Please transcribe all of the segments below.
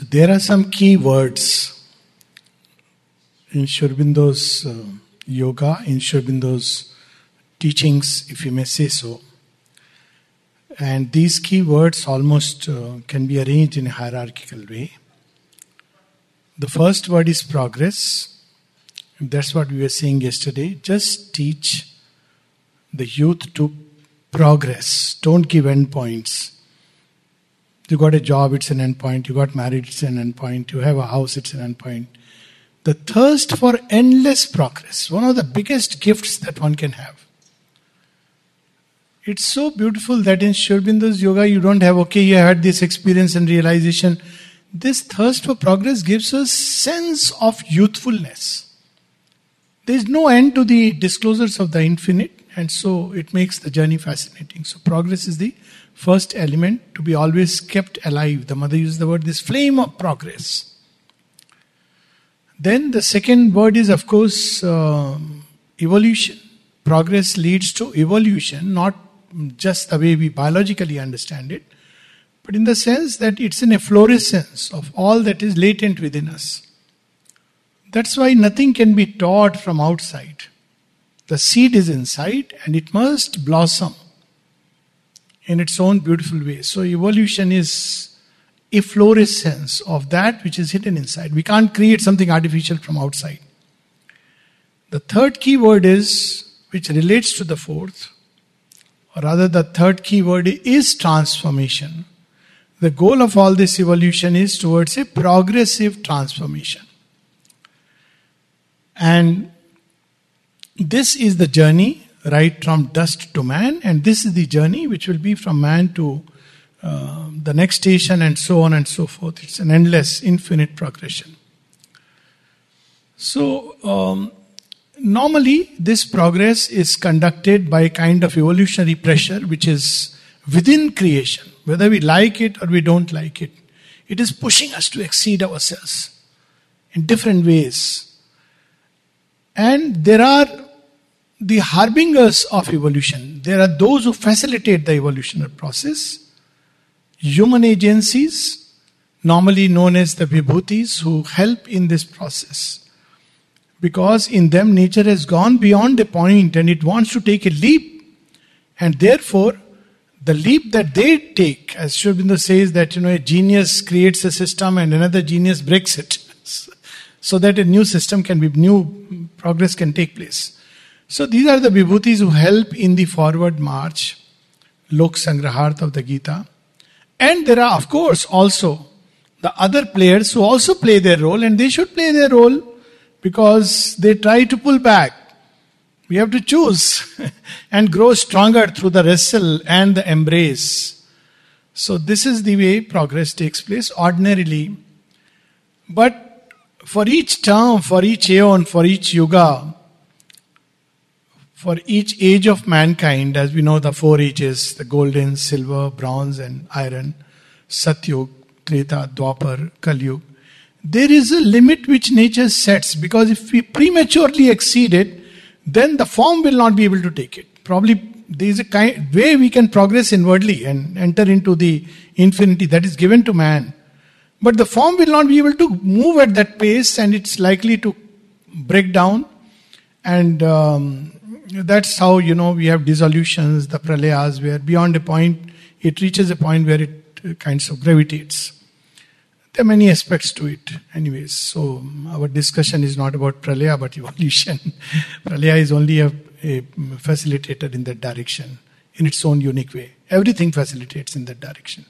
So there are some key words in Sri Aurobindo's uh, yoga, in Sri Aurobindo's teachings, if you may say so. And these key words almost uh, can be arranged in a hierarchical way. The first word is progress. That's what we were saying yesterday. Just teach the youth to progress. Don't give endpoints. You got a job, it's an endpoint. You got married, it's an endpoint. You have a house, it's an endpoint. The thirst for endless progress, one of the biggest gifts that one can have. It's so beautiful that in Sri Aurobindo's yoga, you don't have, okay, you had this experience and realization. This thirst for progress gives us sense of youthfulness. There is no end to the disclosures of the infinite, and so it makes the journey fascinating. So, progress is the first element to be always kept alive. The mother uses the word this flame of progress. Then the second word is, of course, uh, evolution. Progress leads to evolution, not just the way we biologically understand it, but in the sense that it's an efflorescence of all that is latent within us. That's why nothing can be taught from outside. The seed is inside and it must blossom in its own beautiful way. So, evolution is efflorescence of that which is hidden inside. We can't create something artificial from outside. The third key word is, which relates to the fourth, or rather, the third key word is transformation. The goal of all this evolution is towards a progressive transformation. And this is the journey right from dust to man, and this is the journey which will be from man to uh, the next station, and so on and so forth. It's an endless, infinite progression. So, um, normally, this progress is conducted by a kind of evolutionary pressure which is within creation, whether we like it or we don't like it. It is pushing us to exceed ourselves in different ways. And there are the harbingers of evolution. There are those who facilitate the evolutionary process, human agencies, normally known as the vibhutis, who help in this process. Because in them, nature has gone beyond a point and it wants to take a leap. And therefore, the leap that they take, as Sri says, that you know a genius creates a system and another genius breaks it, so that a new system can be, new progress can take place. So these are the vibhutis who help in the forward march, Lok Sangraharth of the Gita. And there are, of course, also the other players who also play their role, and they should play their role because they try to pull back. We have to choose and grow stronger through the wrestle and the embrace. So, this is the way progress takes place ordinarily. But for each term, for each aeon, for each yuga, for each age of mankind, as we know the four ages the golden, silver, bronze, and iron, Satyug, Treta, Dwapar, Kalyug, there is a limit which nature sets because if we prematurely exceed it, then the form will not be able to take it. Probably there is a kind way we can progress inwardly and enter into the infinity that is given to man. But the form will not be able to move at that pace and it's likely to break down and um, that's how you know we have dissolutions, the pralayas, where beyond a point it reaches a point where it uh, kinds of gravitates. There are many aspects to it, anyways. So our discussion is not about pralaya but evolution. pralaya is only a, a facilitator in that direction in its own unique way. Everything facilitates in that direction.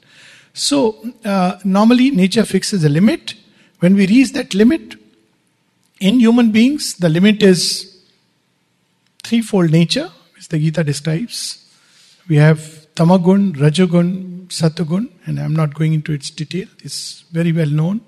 So uh, normally nature fixes a limit. When we reach that limit, in human beings, the limit is threefold nature, which the Gita describes. We have Tamagun, Rajagun, Satagun, and I'm not going into its detail, it's very well known.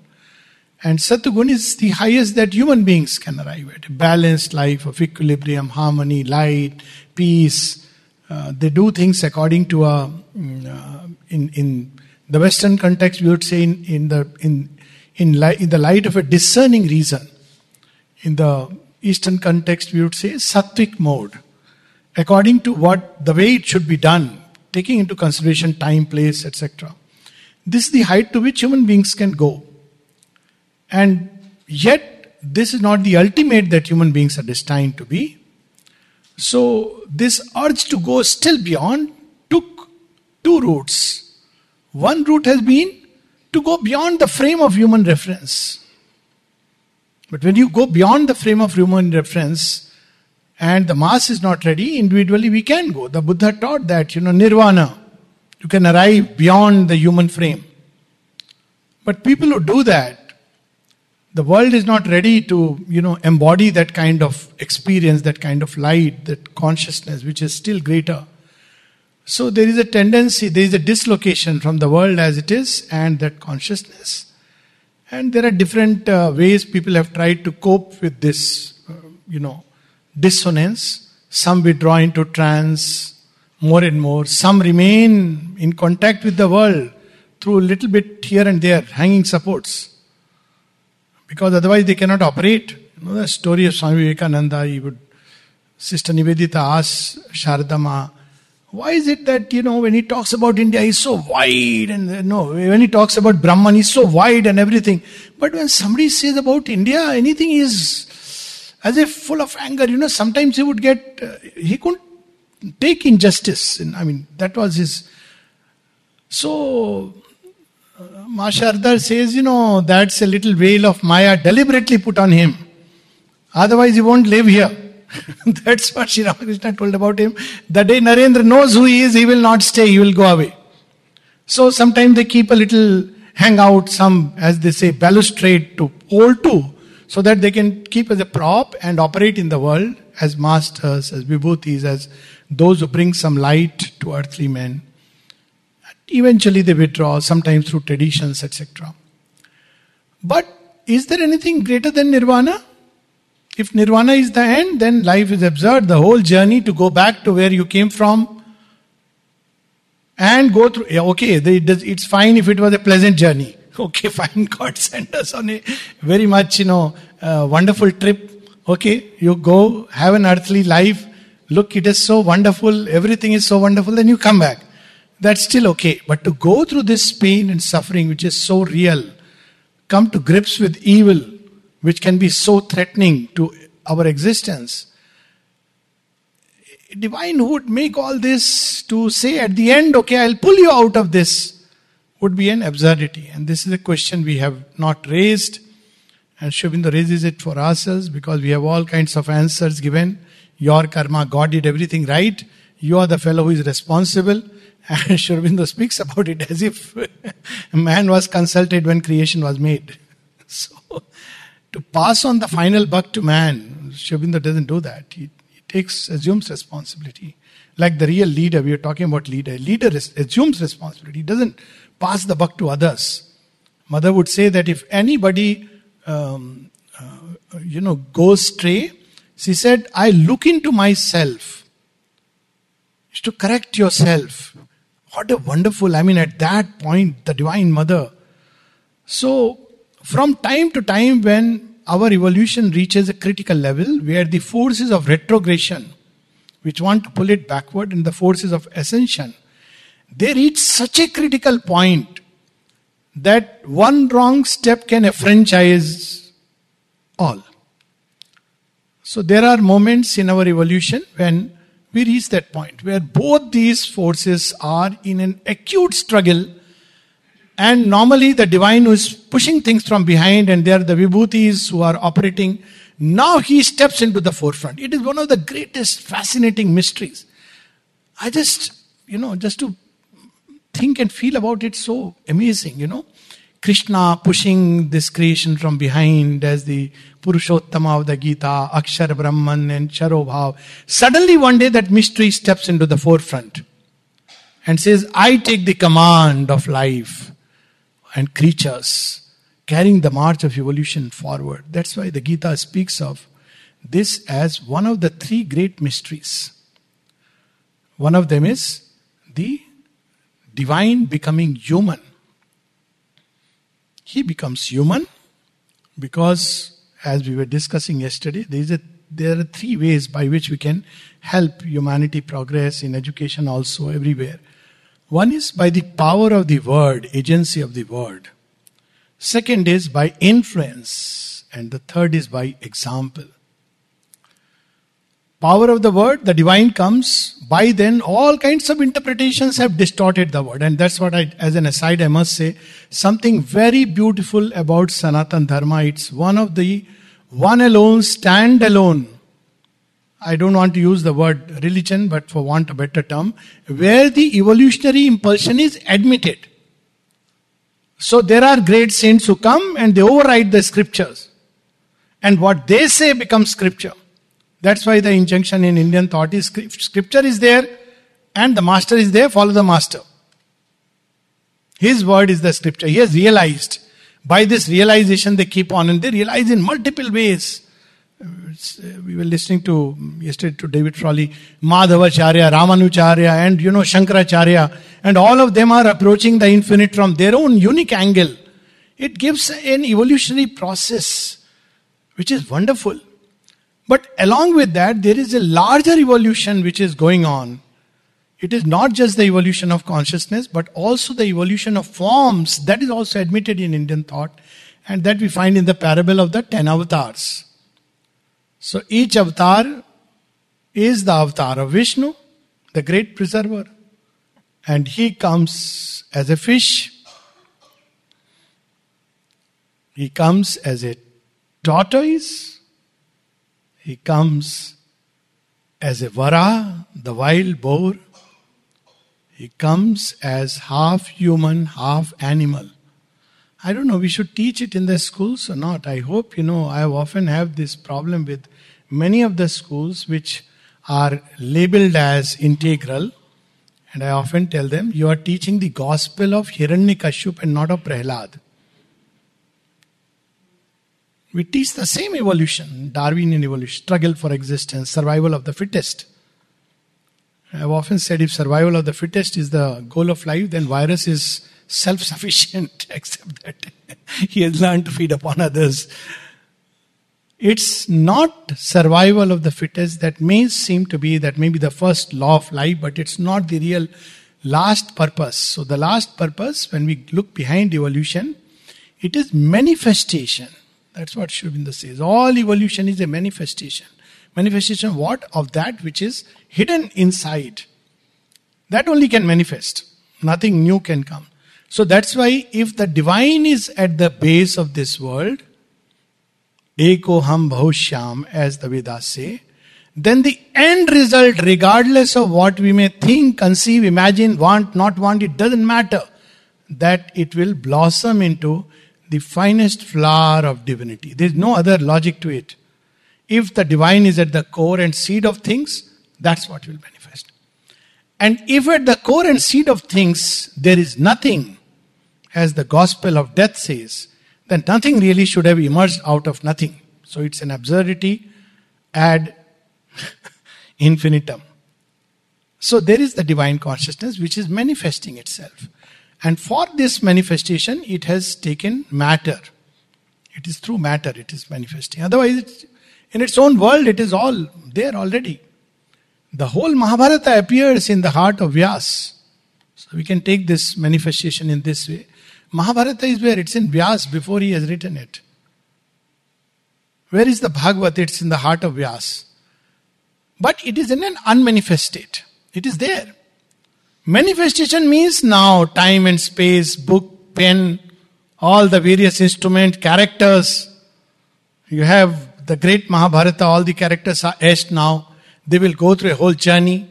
And Satagun is the highest that human beings can arrive at a balanced life of equilibrium, harmony, light, peace. Uh, they do things according to a, mm, uh, in, in the Western context, we would say in, in, the, in, in, li- in the light of a discerning reason. In the Eastern context, we would say sattvic mode, according to what the way it should be done, taking into consideration time, place, etc. This is the height to which human beings can go. And yet, this is not the ultimate that human beings are destined to be. So, this urge to go still beyond took two routes. One route has been to go beyond the frame of human reference. But when you go beyond the frame of human reference and the mass is not ready, individually we can go. The Buddha taught that, you know, nirvana. You can arrive beyond the human frame. But people who do that, the world is not ready to, you know, embody that kind of experience, that kind of light, that consciousness, which is still greater. So there is a tendency, there is a dislocation from the world as it is and that consciousness. And there are different uh, ways people have tried to cope with this, uh, you know, dissonance. Some withdraw into trance more and more. Some remain in contact with the world through a little bit here and there, hanging supports because otherwise they cannot operate. You know the story of Swami Vivekananda, he would, Sister Nivedita asked Sharadama, why is it that, you know, when he talks about India, he's so wide and, know, when he talks about Brahman, he's so wide and everything. But when somebody says about India, anything is as if full of anger, you know, sometimes he would get, uh, he couldn't take injustice. And I mean, that was his. So, Ma Sharda says, you know, that's a little veil of Maya deliberately put on him. Otherwise, he won't live here. that's what Sri Ramakrishna told about him. The day Narendra knows who he is, he will not stay, he will go away. So sometimes they keep a little hangout, some, as they say, balustrade to hold to, so that they can keep as a prop and operate in the world as masters, as vibhutis, as those who bring some light to earthly men. Eventually they withdraw, sometimes through traditions, etc. But is there anything greater than nirvana? If nirvana is the end, then life is absurd. The whole journey to go back to where you came from and go through. Okay, it's fine if it was a pleasant journey. Okay, fine. God sent us on a very much, you know, uh, wonderful trip. Okay, you go, have an earthly life. Look, it is so wonderful. Everything is so wonderful. Then you come back that's still okay. But to go through this pain and suffering, which is so real, come to grips with evil, which can be so threatening to our existence, divine who would make all this to say at the end, okay, I'll pull you out of this, would be an absurdity. And this is a question we have not raised. And Sri raises it for ourselves because we have all kinds of answers given. Your karma, God did everything right. You are the fellow who is responsible. And Sri speaks about it as if man was consulted when creation was made. So, to pass on the final buck to man, Sri doesn't do that. He, he takes, assumes responsibility. Like the real leader, we are talking about leader. Leader assumes responsibility. He doesn't pass the buck to others. Mother would say that if anybody, um, uh, you know, goes stray, she said, I look into myself. Is to correct yourself. What a wonderful, I mean, at that point, the Divine Mother. So, from time to time, when our evolution reaches a critical level where the forces of retrogression, which want to pull it backward, and the forces of ascension, they reach such a critical point that one wrong step can enfranchise all. So there are moments in our evolution when we reach that point where both these forces are in an acute struggle. And normally, the divine who is pushing things from behind, and they are the vibhutis who are operating, now he steps into the forefront. It is one of the greatest fascinating mysteries. I just, you know, just to think and feel about it, so amazing, you know. Krishna pushing this creation from behind as the Purushottama of the Gita, Akshar Brahman and Charobhav. Suddenly one day that mystery steps into the forefront and says, I take the command of life and creatures, carrying the march of evolution forward. That's why the Gita speaks of this as one of the three great mysteries. One of them is the divine becoming human he becomes human because, as we were discussing yesterday, there, is a, there are three ways by which we can help humanity progress in education, also everywhere. One is by the power of the word, agency of the word. Second is by influence. And the third is by example. Power of the word, the divine comes. By then, all kinds of interpretations have distorted the word. And that's what I, as an aside, I must say something very beautiful about Sanatan Dharma. It's one of the one alone, stand alone. I don't want to use the word religion, but for want a better term, where the evolutionary impulsion is admitted. So there are great saints who come and they override the scriptures. And what they say becomes scripture. That's why the injunction in Indian thought is scripture is there and the master is there, follow the master. His word is the scripture. He has realized. By this realization, they keep on and they realize in multiple ways. We were listening to yesterday to David Frawley, Madhavacharya, Ramanujacharya, and you know Shankaracharya, and all of them are approaching the infinite from their own unique angle. It gives an evolutionary process which is wonderful. But along with that, there is a larger evolution which is going on. It is not just the evolution of consciousness, but also the evolution of forms. That is also admitted in Indian thought, and that we find in the parable of the ten avatars. So each avatar is the avatar of Vishnu, the great preserver. And he comes as a fish, he comes as a tortoise, he comes as a vara, the wild boar. He comes as half human, half animal. I don't know, we should teach it in the schools or not. I hope, you know, I often have this problem with many of the schools which are labeled as integral. And I often tell them, you are teaching the gospel of Hiranyakashipu and not of Prahlad. We teach the same evolution, Darwinian evolution, struggle for existence, survival of the fittest. I've often said if survival of the fittest is the goal of life, then virus is self sufficient, except that he has learned to feed upon others. It's not survival of the fittest that may seem to be that may be the first law of life, but it's not the real last purpose. So, the last purpose, when we look behind evolution, it is manifestation. That's what Sri says. All evolution is a manifestation. Manifestation what? Of that which is hidden inside. That only can manifest. Nothing new can come. So that's why if the divine is at the base of this world, Eko Ham Bahushyam, as the Vedas say, then the end result, regardless of what we may think, conceive, imagine, want, not want, it doesn't matter. That it will blossom into the finest flower of divinity. There is no other logic to it. If the divine is at the core and seed of things, that's what will manifest. And if at the core and seed of things there is nothing, as the gospel of death says, then nothing really should have emerged out of nothing. So it's an absurdity ad infinitum. So there is the divine consciousness which is manifesting itself. And for this manifestation, it has taken matter. It is through matter it is manifesting. Otherwise, it's, in its own world, it is all there already. The whole Mahabharata appears in the heart of Vyas. So we can take this manifestation in this way. Mahabharata is where? It's in Vyas before he has written it. Where is the Bhagavad? It's in the heart of Vyas. But it is in an unmanifest state. It is there. Manifestation means now time and space, book, pen, all the various instrument, characters. You have the great Mahabharata, all the characters are etched now. They will go through a whole journey.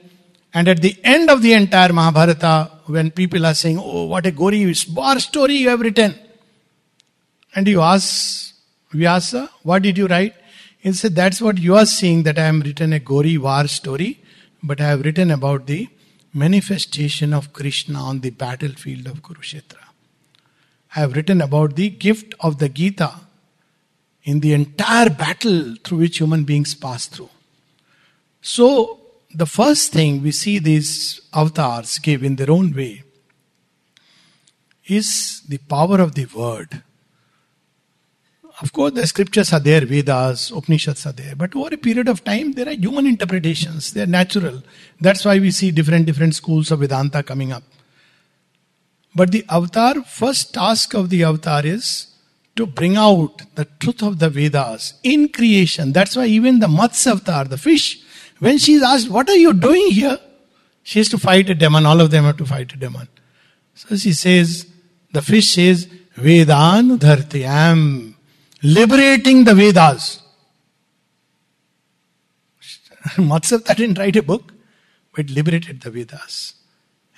And at the end of the entire Mahabharata, when people are saying, Oh, what a gory war story you have written. And you ask Vyasa, What did you write? He said, That's what you are seeing, that I have written a gory war story, but I have written about the manifestation of Krishna on the battlefield of Kurukshetra. I have written about the gift of the Gita in the entire battle through which human beings pass through. So, the first thing we see these avatars give in their own way is the power of the word. Of course, the scriptures are there, Vedas, Upanishads are there, but over a period of time, there are human interpretations. They are natural. That's why we see different different schools of Vedanta coming up. But the avatar, first task of the avatar is to bring out the truth of the Vedas in creation. That's why even the Matsya the fish, when she is asked, What are you doing here? She has to fight a demon. All of them have to fight a demon. So she says, The fish says, Vedan dharti. I am liberating the Vedas. Matsya avatar didn't write a book, but liberated the Vedas.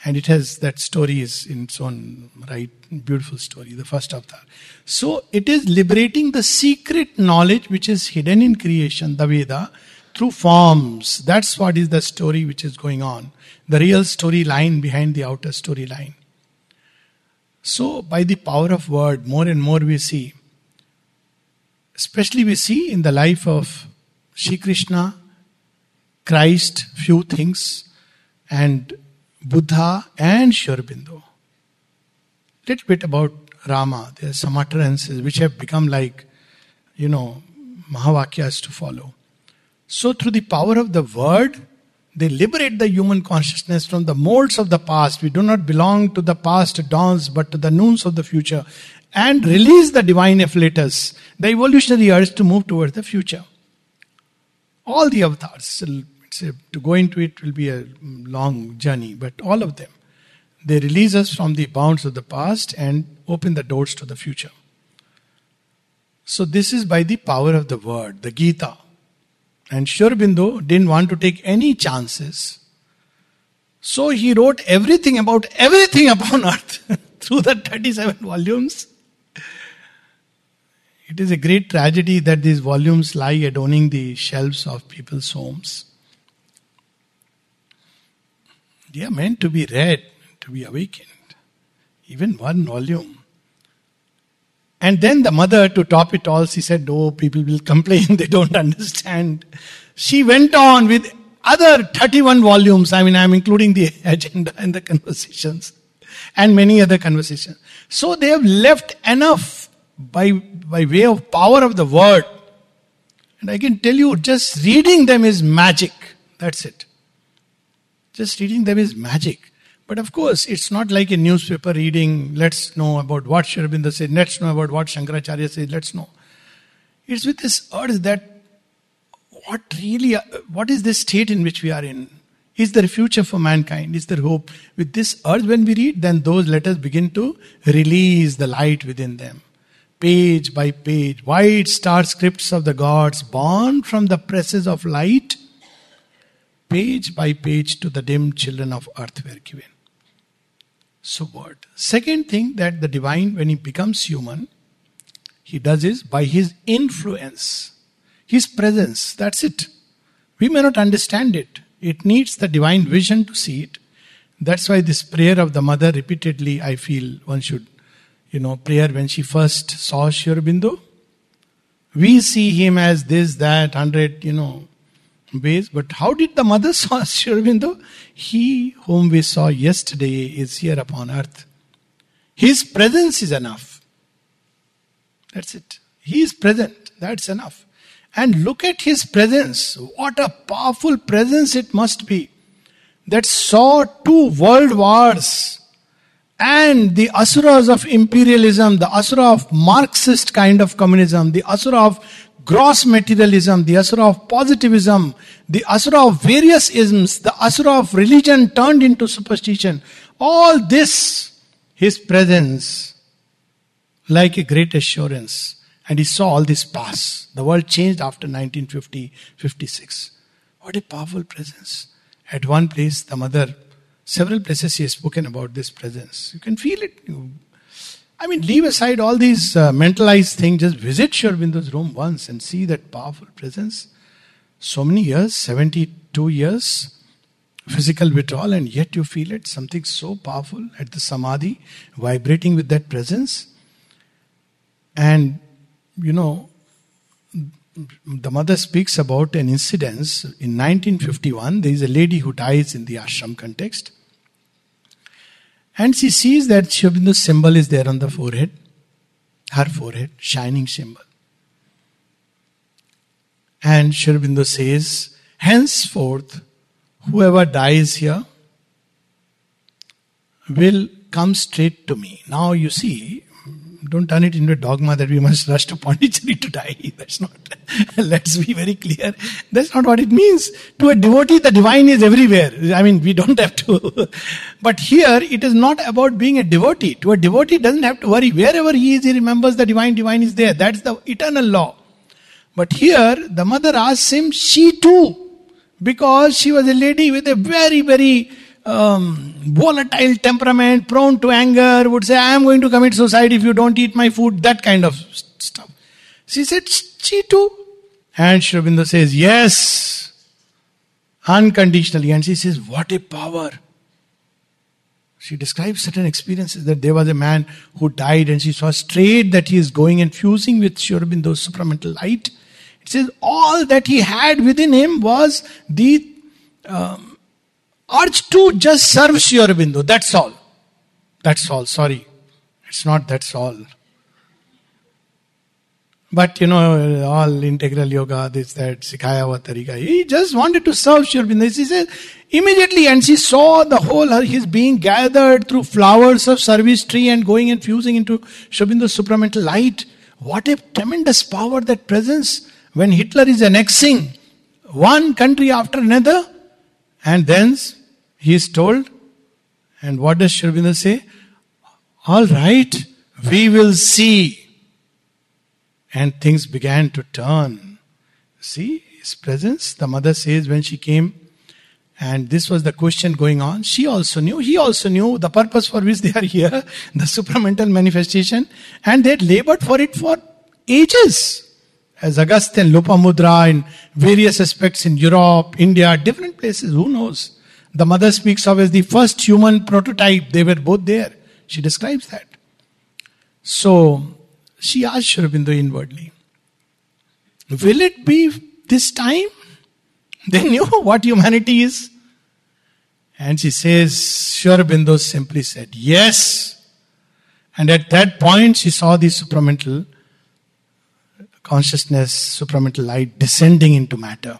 And it has that story is in its own right, beautiful story, the first avatar. So it is liberating the secret knowledge which is hidden in creation, the Veda, through forms. That's what is the story which is going on. The real storyline behind the outer storyline. So, by the power of word, more and more we see, especially we see in the life of Shri Krishna, Christ, few things, and Buddha and Sri Aurobindo. Little bit about Rama. There are some utterances which have become like, you know, Mahavakyas to follow. So, through the power of the word, they liberate the human consciousness from the molds of the past. We do not belong to the past dawns, but to the noons of the future, and release the divine afflatus, the evolutionary urge to move towards the future. All the avatars, a, to go into it will be a long journey, but all of them, they release us from the bounds of the past and open the doors to the future. So, this is by the power of the word, the Gita. And Sri didn't want to take any chances. So, he wrote everything about everything upon earth through the 37 volumes. It is a great tragedy that these volumes lie adorning the shelves of people's homes. They are meant to be read, to be awakened. Even one volume. And then the mother, to top it all, she said, Oh, people will complain, they don't understand. She went on with other 31 volumes. I mean, I'm including the agenda and the conversations and many other conversations. So they have left enough by, by way of power of the word. And I can tell you, just reading them is magic. That's it. Just reading them is magic. But of course, it's not like a newspaper reading, let's know about what Sri Aurobindo said, let's know about what Shankaracharya said, let's know. It's with this urge that what really, what is this state in which we are in? Is there a future for mankind? Is there hope? With this urge, when we read, then those letters begin to release the light within them. Page by page, white star scripts of the gods, born from the presses of light, page by page to the dim children of earth were given. So, what? Second thing that the divine, when he becomes human, he does is by his influence, his presence. That's it. We may not understand it. It needs the divine vision to see it. That's why this prayer of the mother repeatedly, I feel one should, you know, prayer when she first saw Sri Aurobindo. We see him as this, that, hundred, you know, ways. But how did the mother saw Sri Aurobindo? He whom we saw yesterday is here upon earth. His presence is enough. That's it. He is present. That's enough. And look at his presence. What a powerful presence it must be. That saw two world wars and the asuras of imperialism, the asura of Marxist kind of communism, the asura of gross materialism, the asura of positivism, the asura of various isms, the asura of religion turned into superstition. All this, his presence, like a great assurance. And he saw all this pass. The world changed after 1950, 56. What a powerful presence. At one place, the mother, several places she has spoken about this presence. You can feel it. You I mean, leave aside all these uh, mentalized things, just visit Aurobindo's room once and see that powerful presence. So many years, 72 years, physical withdrawal, and yet you feel it, something so powerful at the samadhi, vibrating with that presence. And, you know, the mother speaks about an incident. In 1951, there is a lady who dies in the ashram context. And she sees that Sri Aurobindo's symbol is there on the forehead, her forehead, shining symbol. And Sri Aurobindo says, henceforth, whoever dies here will come straight to me. Now you see, don't turn it into a dogma that we must rush to Pondicherry to die. That's not, let's be very clear. That's not what it means. To a devotee, the divine is everywhere. I mean, we don't have to. but here, it is not about being a devotee. To a devotee, doesn't have to worry. Wherever he is, he remembers the divine, divine is there. That's the eternal law. But here, the mother asks him, she too, because she was a lady with a very, very um, volatile temperament, prone to anger, would say, I am going to commit suicide if you don't eat my food, that kind of stuff. She said, She too. And Aurobindo says, Yes, unconditionally. And she says, What a power. She describes certain experiences that there was a man who died and she saw straight that he is going and fusing with Sri Aurobindo's supramental light. It says all that he had within him was the um, urge to just serves Sri Aurobindo. That's all. That's all. Sorry. It's not that's all. But you know, all integral yoga, this, that, Sikhaya Tarika. He just wanted to serve Sri Aurobindo. He says, immediately, and she saw the whole, uh, his being gathered through flowers of service tree and going and fusing into Sri supramental light. What a tremendous power that presence when Hitler is annexing one country after another and then he is told, and what does Aurobindo say? All right, we will see. And things began to turn. See his presence. The mother says when she came, and this was the question going on. She also knew, he also knew the purpose for which they are here, the supramental manifestation, and they had labored for it for ages. As and Lopamudra in various aspects in Europe, India, different places, who knows? The mother speaks of as the first human prototype. They were both there. She describes that. So she asked Sri Aurobindo inwardly, Will it be this time? They knew what humanity is. And she says, Sri Aurobindo simply said, Yes. And at that point, she saw the supramental consciousness, supramental light descending into matter.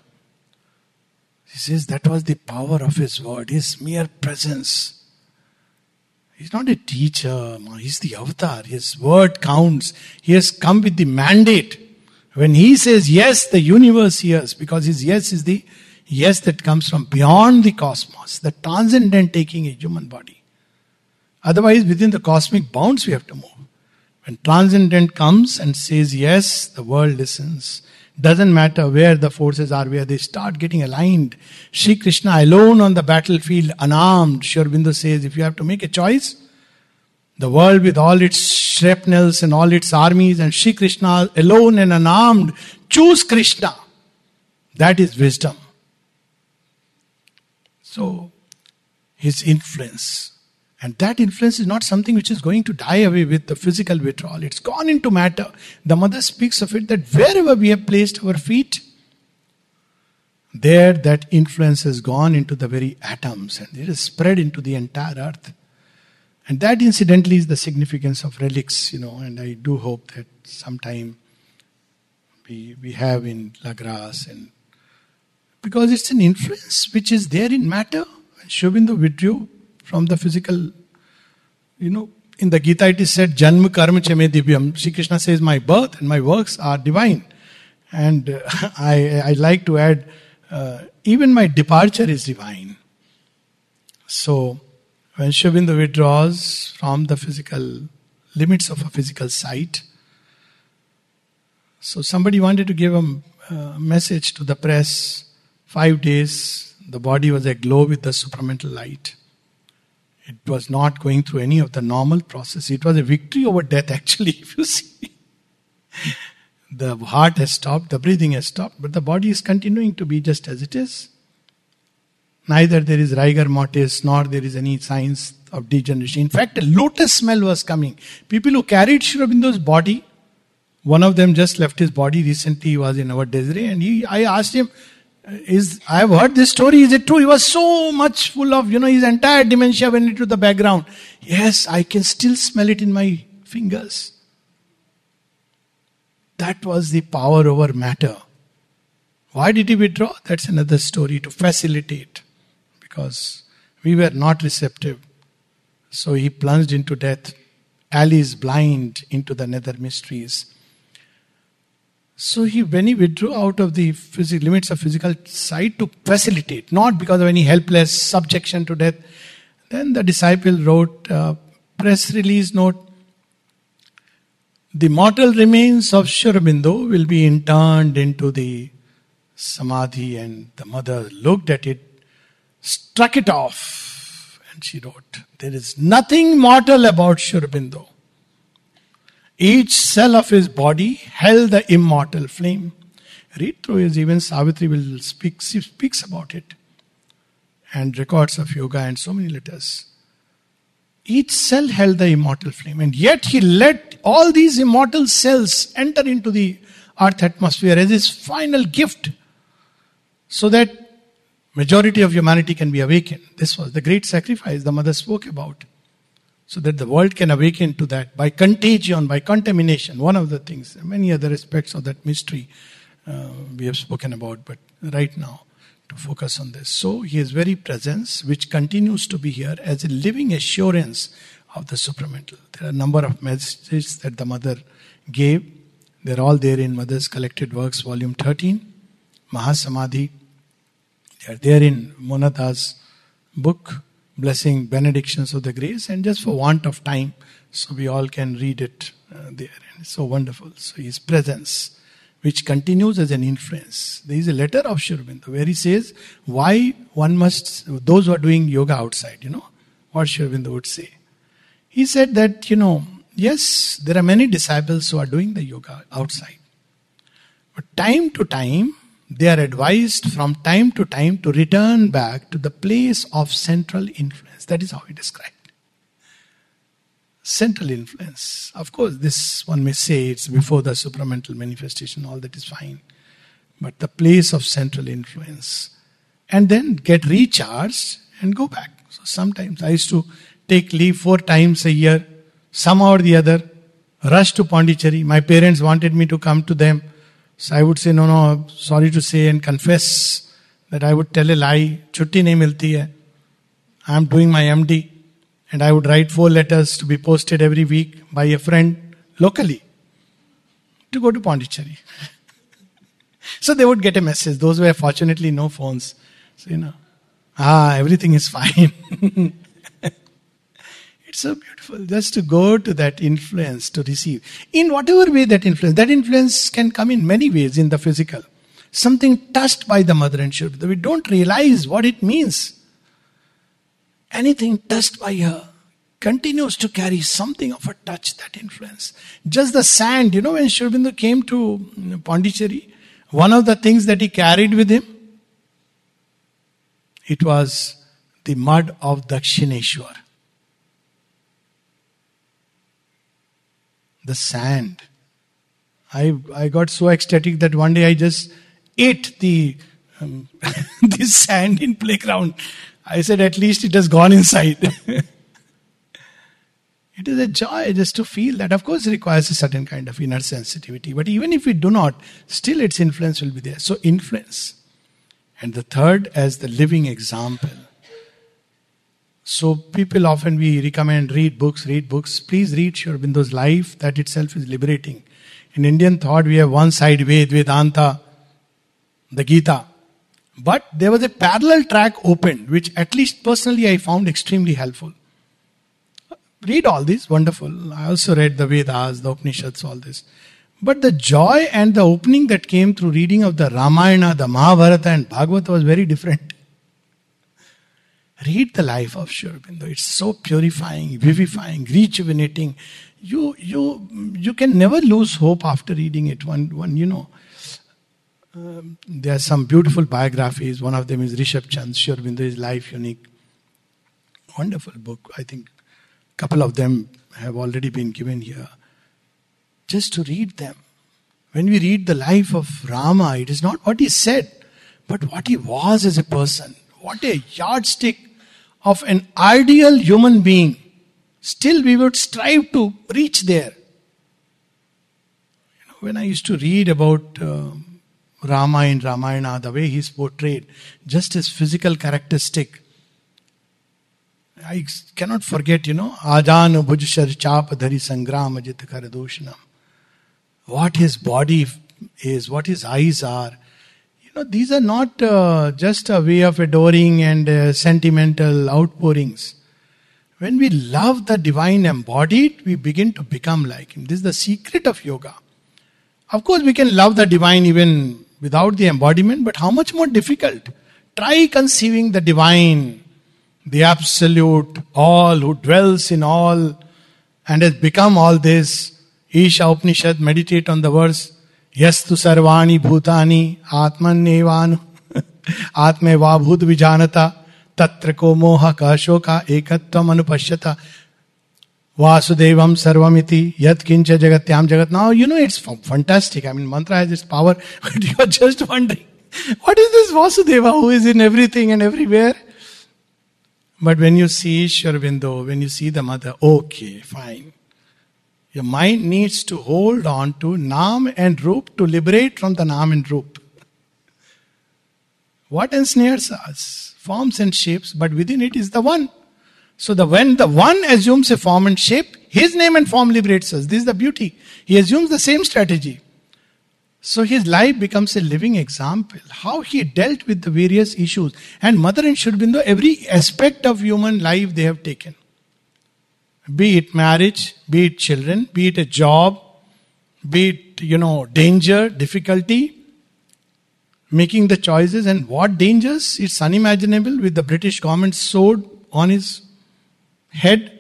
He says that was the power of His word, His mere presence. He's not a teacher, He's the avatar. His word counts. He has come with the mandate. When He says yes, the universe hears because His yes is the yes that comes from beyond the cosmos, the transcendent taking a human body. Otherwise, within the cosmic bounds, we have to move. When transcendent comes and says yes, the world listens. Doesn't matter where the forces are, where they start getting aligned. Sri Krishna alone on the battlefield, unarmed. Sri Aurobindo says, if you have to make a choice, the world with all its shrapnels and all its armies, and Sri Krishna alone and unarmed, choose Krishna. That is wisdom. So, his influence and that influence is not something which is going to die away with the physical withdrawal. It's gone into matter. The mother speaks of it that wherever we have placed our feet, there that influence has gone into the very atoms and it is spread into the entire earth. And that incidentally is the significance of relics, you know, and I do hope that sometime we, we have in La Grace and because it's an influence which is there in matter. Sri Aurobindo withdrew from the physical. You know, in the Gita it is said, Janma Karma Chame Divyam. Sri Krishna says, My birth and my works are divine. And uh, I, I like to add, uh, even my departure is divine. So, when Aurobindo withdraws from the physical limits of a physical sight, so somebody wanted to give a, a message to the press. Five days, the body was aglow with the supramental light. It was not going through any of the normal process. It was a victory over death, actually, if you see. the heart has stopped, the breathing has stopped, but the body is continuing to be just as it is. Neither there is rigor mortis, nor there is any signs of degeneration. In fact, a lotus smell was coming. People who carried Sri Aurobindo's body, one of them just left his body recently, he was in our Desiree, and he, I asked him, is I have heard this story. Is it true? He was so much full of, you know, his entire dementia went into the background. Yes, I can still smell it in my fingers. That was the power over matter. Why did he withdraw? That's another story to facilitate. Because we were not receptive. So he plunged into death alleys blind into the nether mysteries. So he, when he withdrew out of the physical limits of physical sight to facilitate, not because of any helpless subjection to death, then the disciple wrote a press release note. The mortal remains of Sri Aurobindo will be interned into the samadhi, and the mother looked at it, struck it off, and she wrote, There is nothing mortal about Sri Aurobindo. Each cell of his body held the immortal flame. Read through his, even Savitri will speak, speaks about it. And records of yoga and so many letters. Each cell held the immortal flame, and yet he let all these immortal cells enter into the earth atmosphere as his final gift so that majority of humanity can be awakened. This was the great sacrifice the mother spoke about so that the world can awaken to that by contagion, by contamination. One of the things, many other aspects of that mystery uh, we have spoken about, but right now to focus on this. So, His very presence, which continues to be here as a living assurance of the supramental. There are a number of messages that the mother gave. They're all there in Mother's Collected Works, Volume 13, Mahasamadhi. They are there in Monata's book, blessing benedictions of the grace and just for want of time so we all can read it uh, there. And it's so wonderful. So his presence which continues as an influence. There is a letter of Sri where he says why one must those who are doing yoga outside you know what Sri would say. He said that you know yes there are many disciples who are doing the yoga outside. But time to time they are advised from time to time to return back to the place of central influence. That is how he described. Central influence. Of course, this one may say it's before the supramental manifestation, all that is fine. But the place of central influence. And then get recharged and go back. So sometimes I used to take leave four times a year, somehow or the other, rush to Pondicherry. My parents wanted me to come to them so I would say, no, no, sorry to say and confess that I would tell a lie. Chutti nahi milti hai. I am doing my MD. And I would write four letters to be posted every week by a friend locally to go to Pondicherry. so they would get a message. Those were fortunately no phones. So, you know, ah, everything is fine. It's so beautiful just to go to that influence to receive. In whatever way that influence, that influence can come in many ways in the physical. Something touched by the mother and Shiva. We don't realize what it means. Anything touched by her continues to carry something of a touch, that influence. Just the sand, you know, when Sri came to mm, Pondicherry, one of the things that he carried with him, it was the mud of Dakshineshwar. The sand. I, I got so ecstatic that one day I just ate the um, this sand in playground. I said, at least it has gone inside. it is a joy just to feel that. Of course, it requires a certain kind of inner sensitivity. But even if we do not, still its influence will be there. So, influence. And the third, as the living example. So people often we recommend read books, read books. Please read Sri Aurobindo's life. That itself is liberating. In Indian thought, we have one side Ved, Vedanta, the Gita. But there was a parallel track opened, which at least personally I found extremely helpful. Read all this, wonderful. I also read the Vedas, the Upanishads, all this. But the joy and the opening that came through reading of the Ramayana, the Mahabharata, and Bhagavata was very different. Read the life of Sri Aurobindo. It's so purifying, vivifying, rejuvenating. You, you, you can never lose hope after reading it. One, one you know, um, there are some beautiful biographies. One of them is Rishabh Chand, Sri Aurobindo's Life Unique. Wonderful book. I think a couple of them have already been given here. Just to read them. When we read the life of Rama, it is not what he said, but what he was as a person. What a yardstick of an ideal human being. Still, we would strive to reach there. You know, when I used to read about uh, Rama in Ramayana, the way he's portrayed, just his physical characteristic, I cannot forget, you know, Ajanu Bhujshar Chap Dhari Sangram Ajit. What his body is, what his eyes are. These are not uh, just a way of adoring and uh, sentimental outpourings. When we love the divine embodied, we begin to become like him. This is the secret of yoga. Of course, we can love the divine even without the embodiment, but how much more difficult? Try conceiving the divine, the absolute, all who dwells in all and has become all this. Isha Upanishad, meditate on the verse, Yastu sarvani bhutani atman nevanu atme vabhut vijanata tatra ko moha kashoka ekatvam anupashyata Vasudevam Sarvamiti Yat Kincha Jagatyam Jagat. Now you know it's fantastic. I mean, mantra has its power, but you are just wondering, what is this Vasudeva who is in everything and everywhere? But when you see Sri Aurobindo, when you see the mother, okay, fine. Your mind needs to hold on to Nam and Rup to liberate from the Nam and Rup. What ensnares us? Forms and shapes, but within it is the one. So the when the one assumes a form and shape, his name and form liberates us. This is the beauty. He assumes the same strategy. So his life becomes a living example. How he dealt with the various issues. And Mother and Sri Aurobindo, every aspect of human life they have taken. Be it marriage, be it children, be it a job, be it, you know, danger, difficulty, making the choices and what dangers, it's unimaginable with the British government sword on his head.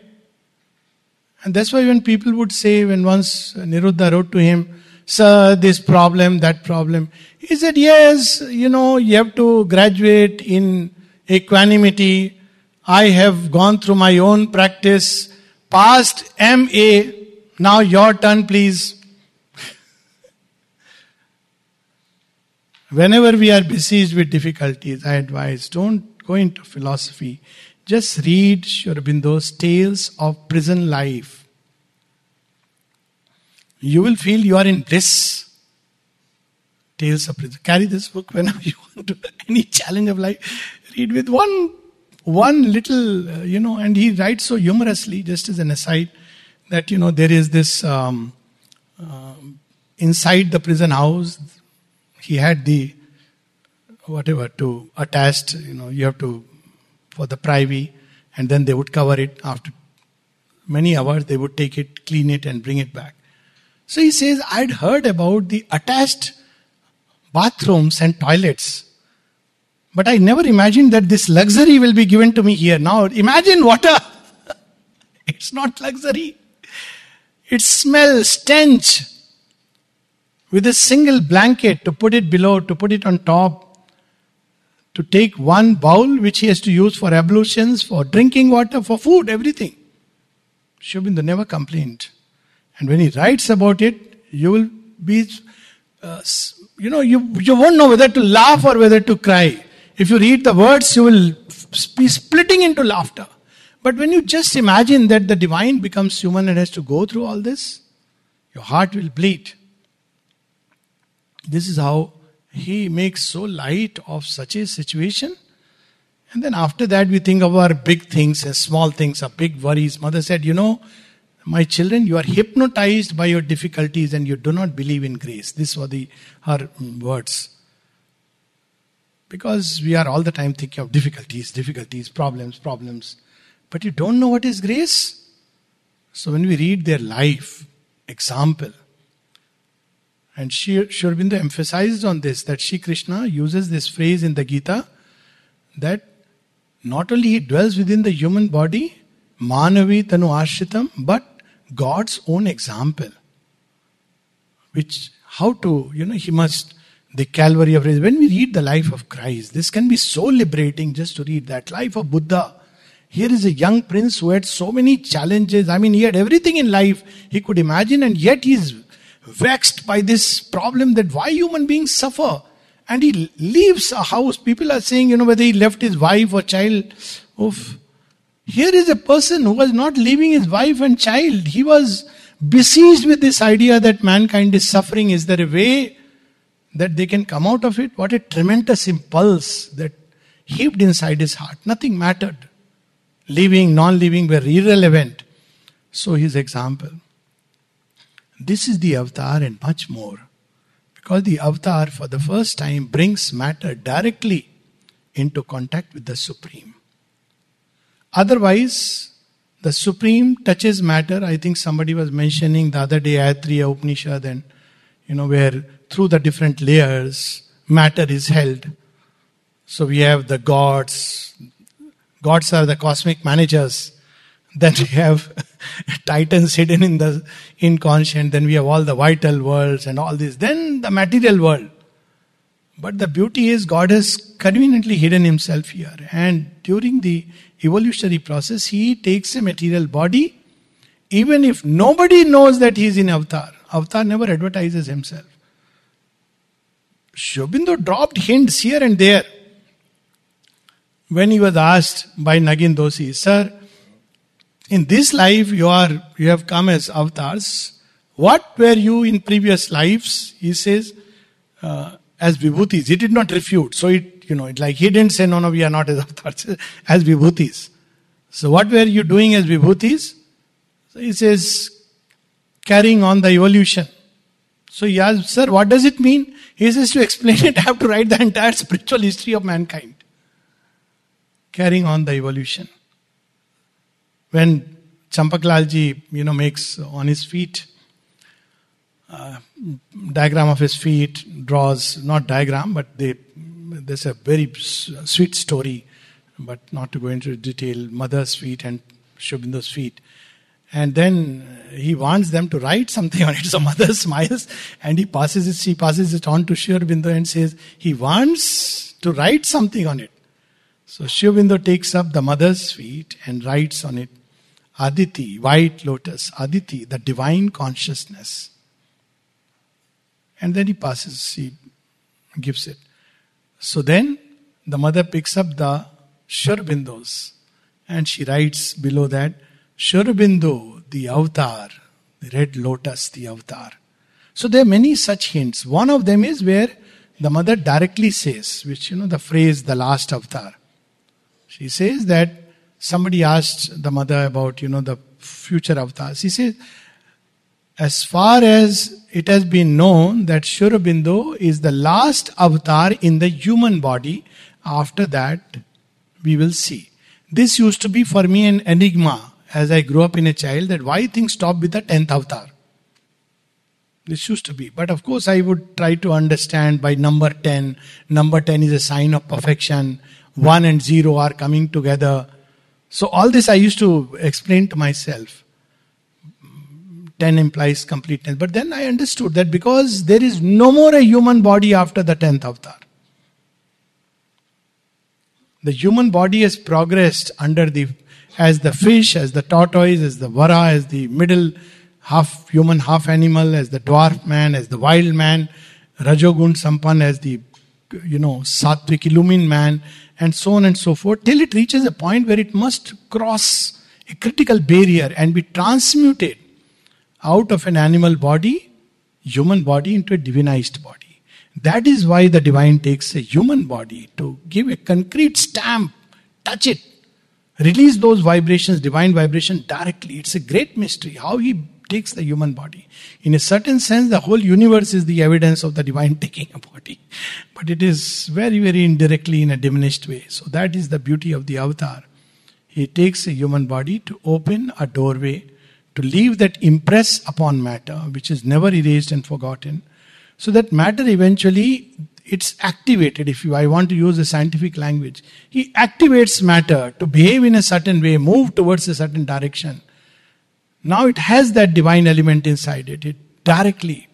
And that's why when people would say, when once Niruddha wrote to him, Sir, this problem, that problem, he said, Yes, you know, you have to graduate in equanimity. I have gone through my own practice, passed MA, now your turn, please. Whenever we are besieged with difficulties, I advise don't go into philosophy. Just read Sri Aurobindo's tales of prison life. You will feel you are in bliss. Tales of prison. Carry this book whenever you want to any challenge of life. Read with one one little, uh, you know, and he writes so humorously, just as an aside, that you know there is this um, uh, inside the prison house. He had the whatever to attached. You know, you have to for the privy, and then they would cover it after many hours. They would take it, clean it, and bring it back. So he says, I'd heard about the attached bathrooms and toilets. But I never imagined that this luxury will be given to me here. Now imagine water. it's not luxury. It smells, stench. With a single blanket to put it below, to put it on top, to take one bowl which he has to use for ablutions, for drinking water, for food, everything. Sri never complained. And when he writes about it, you will be, uh, you know, you, you won't know whether to laugh or whether to cry. If you read the words, you will be splitting into laughter. But when you just imagine that the divine becomes human and has to go through all this, your heart will bleed. This is how he makes so light of such a situation. And then after that, we think of our big things and small things, our big worries. Mother said, You know, my children, you are hypnotized by your difficulties and you do not believe in grace. This were the, her words. Because we are all the time thinking of difficulties, difficulties, problems, problems. But you don't know what is grace. So when we read their life, example, and Sri Aurobindo emphasized on this that Sri Krishna uses this phrase in the Gita that not only he dwells within the human body, Manavi Tanu Ashritam, but God's own example. Which, how to, you know, he must, the Calvary of When we read the life of Christ, this can be so liberating just to read that. Life of Buddha. Here is a young prince who had so many challenges. I mean, he had everything in life he could imagine, and yet he's vexed by this problem that why human beings suffer. And he leaves a house. People are saying, you know, whether he left his wife or child. Oof. Here is a person who was not leaving his wife and child. He was besieged with this idea that mankind is suffering. Is there a way that they can come out of it? What a tremendous impulse that heaved inside his heart. Nothing mattered. living, non living were irrelevant. So, his example. This is the avatar and much more. Because the avatar, for the first time, brings matter directly into contact with the Supreme. Otherwise, the Supreme touches matter. I think somebody was mentioning the other day Aitareya Upanishad, and you know, where through the different layers, matter is held. So we have the gods. Gods are the cosmic managers. Then we have titans hidden in the inconscient. Then we have all the vital worlds and all this. Then the material world. But the beauty is God has conveniently hidden himself here. And during the evolutionary process, he takes a material body, even if nobody knows that he is in avatar. Avatar never advertises himself. Sri dropped hints here and there. When he was asked by Nagin Doshi, Sir, in this life you are you have come as avatars. What were you in previous lives? He says, uh, as vibhutis. He did not refute. So it, you know, it like he didn't say, no, no, we are not as avatars, as vibhutis. So what were you doing as vibhutis? So he says, carrying on the evolution. So he asked, sir, what does it mean? He says, to explain it, I have to write the entire spiritual history of mankind. Carrying on the evolution. When Champaklalji, you know, makes on his feet, uh, diagram of his feet, draws, not diagram, but they, there's a very sweet story, but not to go into detail, mother's feet and Sri feet. And then he wants them to write something on it. So mother smiles and he passes it, she passes it on to Sri Aurobindo and says, he wants to write something on it. So Sri Aurobindo takes up the mother's feet and writes on it, Aditi, white lotus, Aditi, the divine consciousness. And then he passes, he gives it. So then the mother picks up the Sri Aurobindos and she writes below that, Sri Aurobindo, the avatar, the red lotus, the avatar. So there are many such hints. One of them is where the mother directly says, which you know the phrase the last avatar. She says that somebody asked the mother about you know the future avatars. She says, as far as it has been known that Sri Aurobindo is the last avatar in the human body, after that we will see. This used to be for me an enigma as I grew up in a child that why things stop with the 10th avatar. This used to be. But of course, I would try to understand by number 10. Number 10 is a sign of perfection. 1 and 0 are coming together. So, all this I used to explain to myself. 10 implies completeness. But then I understood that because there is no more a human body after the 10th avatar. The human body has progressed under the as the fish, as the tortoise, as the vara, as the middle half human, half animal, as the dwarf man, as the wild man, Rajogun Sampan, as the you know Sattvic illumined man, and so on and so forth, till it reaches a point where it must cross a critical barrier and be transmuted out of an animal body, human body, into a divinized body. That is why the divine takes a human body to give a concrete stamp, touch it, release those vibrations, divine vibration directly. It's a great mystery how he takes the human body. In a certain sense, the whole universe is the evidence of the divine taking a body. But it is very, very indirectly in a diminished way. So that is the beauty of the avatar. He takes a human body to open a doorway to leave that impress upon matter, which is never erased and forgotten, so that matter eventually it's activated. If you, I want to use the scientific language, he activates matter to behave in a certain way, move towards a certain direction. Now it has that divine element inside it. It directly,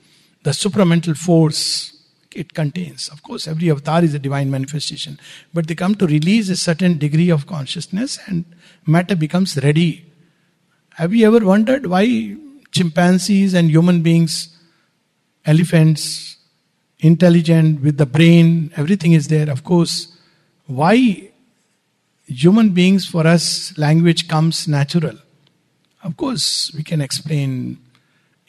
the supramental force it contains. Of course, every avatar is a divine manifestation, but they come to release a certain degree of consciousness, and matter becomes ready have you ever wondered why chimpanzees and human beings, elephants, intelligent with the brain, everything is there? Of course, why human beings for us language comes natural? Of course, we can explain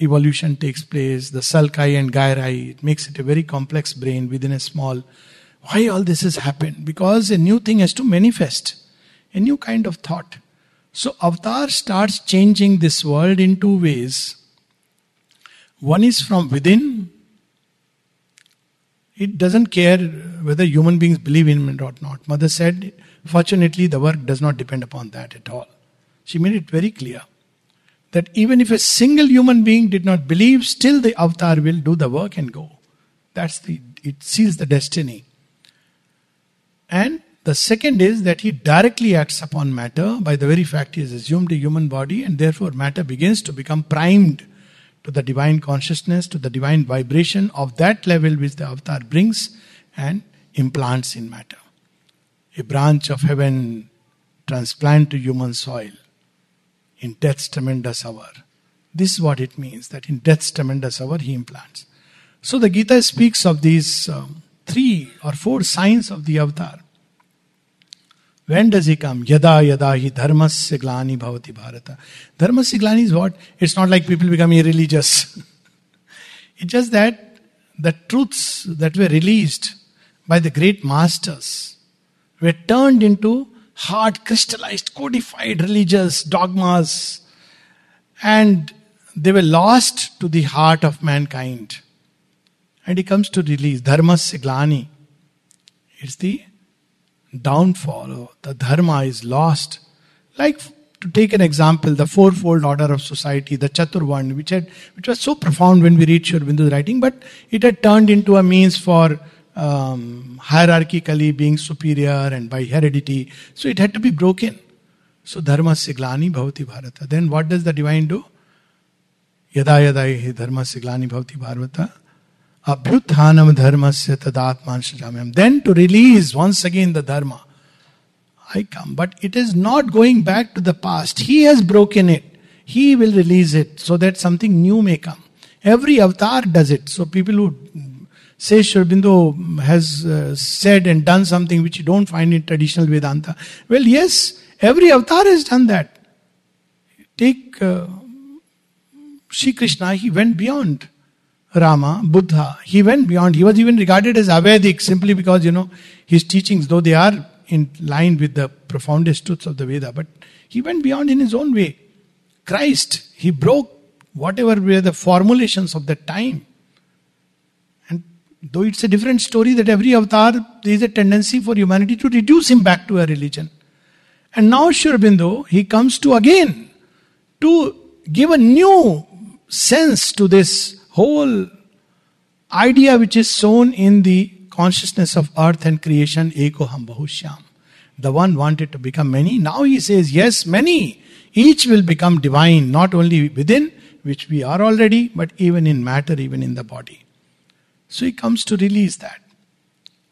evolution takes place, the sulci and gyri, it makes it a very complex brain within a small. Why all this has happened? Because a new thing has to manifest, a new kind of thought. So Avatar starts changing this world in two ways. One is from within. It doesn't care whether human beings believe in it or not. Mother said, fortunately, the work does not depend upon that at all. She made it very clear that even if a single human being did not believe, still the avatar will do the work and go. That's the it seals the destiny. And the second is that he directly acts upon matter by the very fact he has assumed a human body, and therefore matter begins to become primed to the divine consciousness, to the divine vibration of that level which the avatar brings and implants in matter. A branch of heaven transplant to human soil in death's tremendous hour. This is what it means that in death's tremendous hour he implants. So the Gita speaks of these um, three or four signs of the avatar. When does he come? Yada yada hi dharmasya bhavati bharata. Dharmasya glani is what? It's not like people become irreligious. it's just that the truths that were released by the great masters were turned into hard, crystallized, codified religious dogmas and they were lost to the heart of mankind. And he comes to release dharmasya glani. It's the downfall, or the dharma is lost. Like to take an example, the fourfold order of society, the Chaturvarna, which had which was so profound when we read Sri Aurobindo's writing, but it had turned into a means for um, hierarchically being superior and by heredity. So it had to be broken. So dharmasya glani bhavati bharata. Then what does the divine do? Yada yada dharmasya glani bhavati bharata. Then to release once again the dharma. I come. But it is not going back to the past. He has broken it. He will release it so that something new may come. Every avatar does it. So people who say Sri Aurobindo has uh, said and done something which you don't find in traditional Vedanta. Well, yes, every avatar has done that. Take uh, Sri Krishna, he went beyond. Rama, Buddha, he went beyond. He was even regarded as Avedic simply because, you know, his teachings, though they are in line with the profoundest truths of the Veda, but he went beyond in his own way. Christ, he broke whatever were the formulations of that time. And though it's a different story that every avatar, there is a tendency for humanity to reduce him back to a religion. And now Sri Aurobindo, he comes to again to give a new sense to this whole idea which is sown in the consciousness of earth and creation, Ekoham Bahushyam. The one wanted to become many. Now he says, yes, many. Each will become divine, not only within, which we are already, but even in matter, even in the body. So he comes to release that.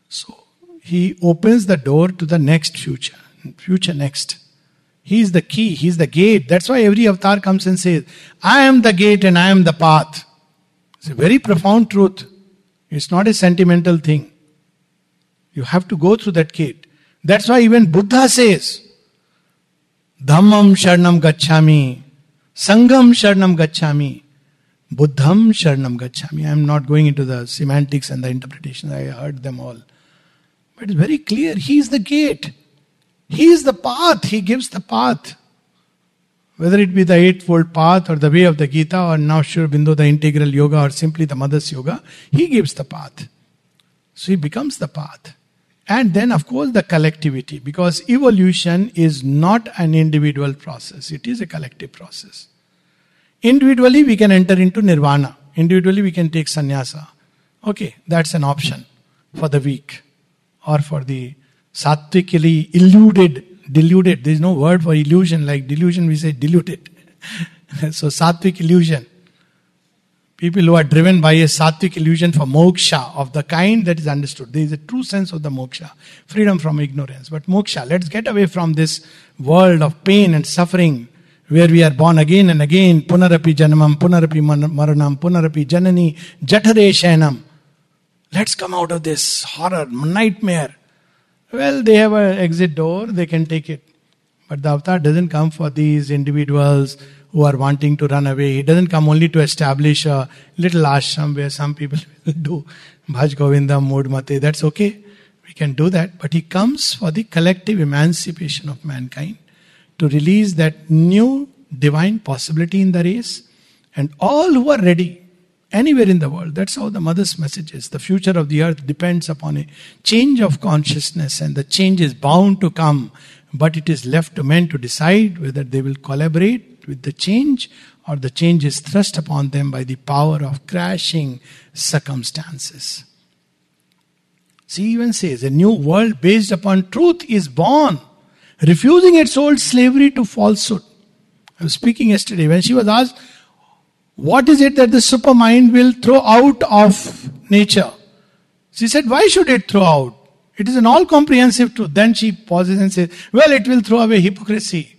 So he opens the door to the next future. Future next. He is the key, he is the gate. That's why every avatar comes and says, I am the gate and I am the path. It's a very profound truth. It's not a sentimental thing. You have to go through that gate. That's why even Buddha says, Dhammam Sharnam Gacchami, Sangam Sharnam Gacchami, Buddham Sharnam Gacchami. I am not going into the semantics and the interpretation, I heard them all. But it's very clear, He is the gate. He is the path, He gives the path. Whether it be the Eightfold Path or the way of the Gita or now Sri Aurobindo, the integral yoga or simply the Mother's Yoga, he gives the path. So he becomes the path. And then, of course, the collectivity, because evolution is not an individual process, it is a collective process. Individually, we can enter into nirvana. Individually, we can take sannyasa. Okay, that's an option for the weak or for the sattvically illuded deluded. There is no word for illusion like delusion, we say deluded. so sattvic illusion. People who are driven by a sattvic illusion for moksha of the kind that is understood. There is a true sense of the moksha, freedom from ignorance. But moksha, let's get away from this world of pain and suffering where we are born again and again. Punarapi janamam, punarapi maranam, punarapi janani, jatare shenam. Let's come out of this horror, nightmare. Well, they have an exit door, they can take it. But the avatar doesn't come for these individuals who are wanting to run away. He doesn't come only to establish a little ashram where some people will do Bhaj Govinda Mate. That's okay. We can do that. But he comes for the collective emancipation of mankind to release that new divine possibility in the race. And all who are ready, anywhere in the world, that's how the mother's message is. The future of the earth depends upon a change of consciousness, and the change is bound to come. But it is left to men to decide whether they will collaborate with the change or the change is thrust upon them by the power of crashing circumstances. She even says a new world based upon truth is born, refusing its old slavery to falsehood. I was speaking yesterday when she was asked, What is it that the supermind will throw out of nature? She said, Why should it throw out? It is an all comprehensive truth. Then she pauses and says, Well, it will throw away hypocrisy,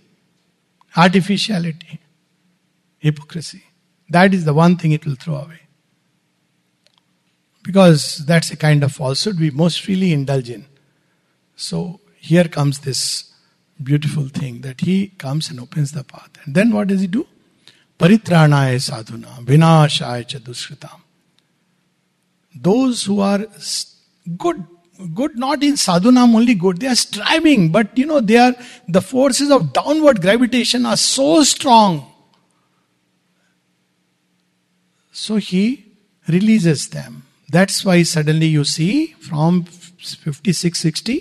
artificiality, hypocrisy. That is the one thing it will throw away. Because that's a kind of falsehood we most freely indulge in. So here comes this beautiful thing that he comes and opens the path. And then what does he do? परित्राणाय साधुना, विनाशाय च दुष्कृता। Those who good good not in साधुना only good they are striving but you know they are the forces of downward gravitation are so strong so he release them that's why suddenly you see from fifty six sixty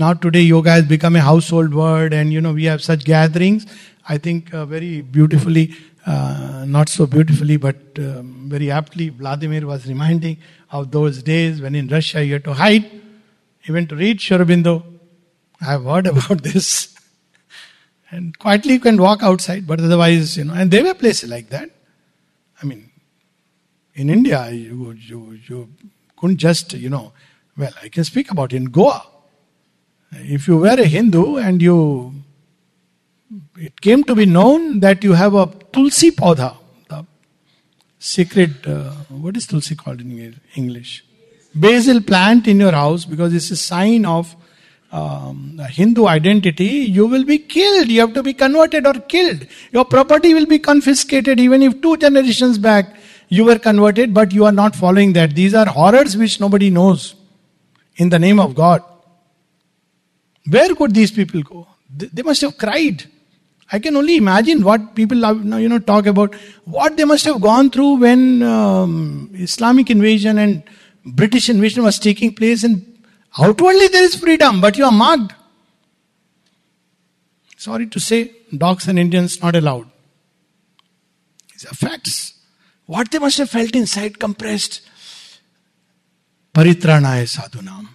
now today yoga has become a household word and you know we have such gatherings I think very beautifully uh, not so beautifully but um, very aptly Vladimir was reminding of those days when in Russia you had to hide even to read Sri I have heard about this. and quietly you can walk outside but otherwise you know and there were places like that. I mean in India, you, you, you couldn't just, you know, well, I can speak about in Goa. If you were a Hindu and you, it came to be known that you have a tulsi paudha secret what is tulsi called in English basil plant in your house because it's sign of Hindu identity you will be killed you have to be converted और killed your property will be confiscated even if two generation back you are converted but you are not following that these are horror which nobody knows in the name of God where could these people को they must you cried I can only imagine what people you know talk about what they must have gone through when um, Islamic invasion and British invasion was taking place. And outwardly there is freedom, but you are mugged. Sorry to say, dogs and Indians not allowed. These are facts. What they must have felt inside compressed. Paritranaya sadhunam.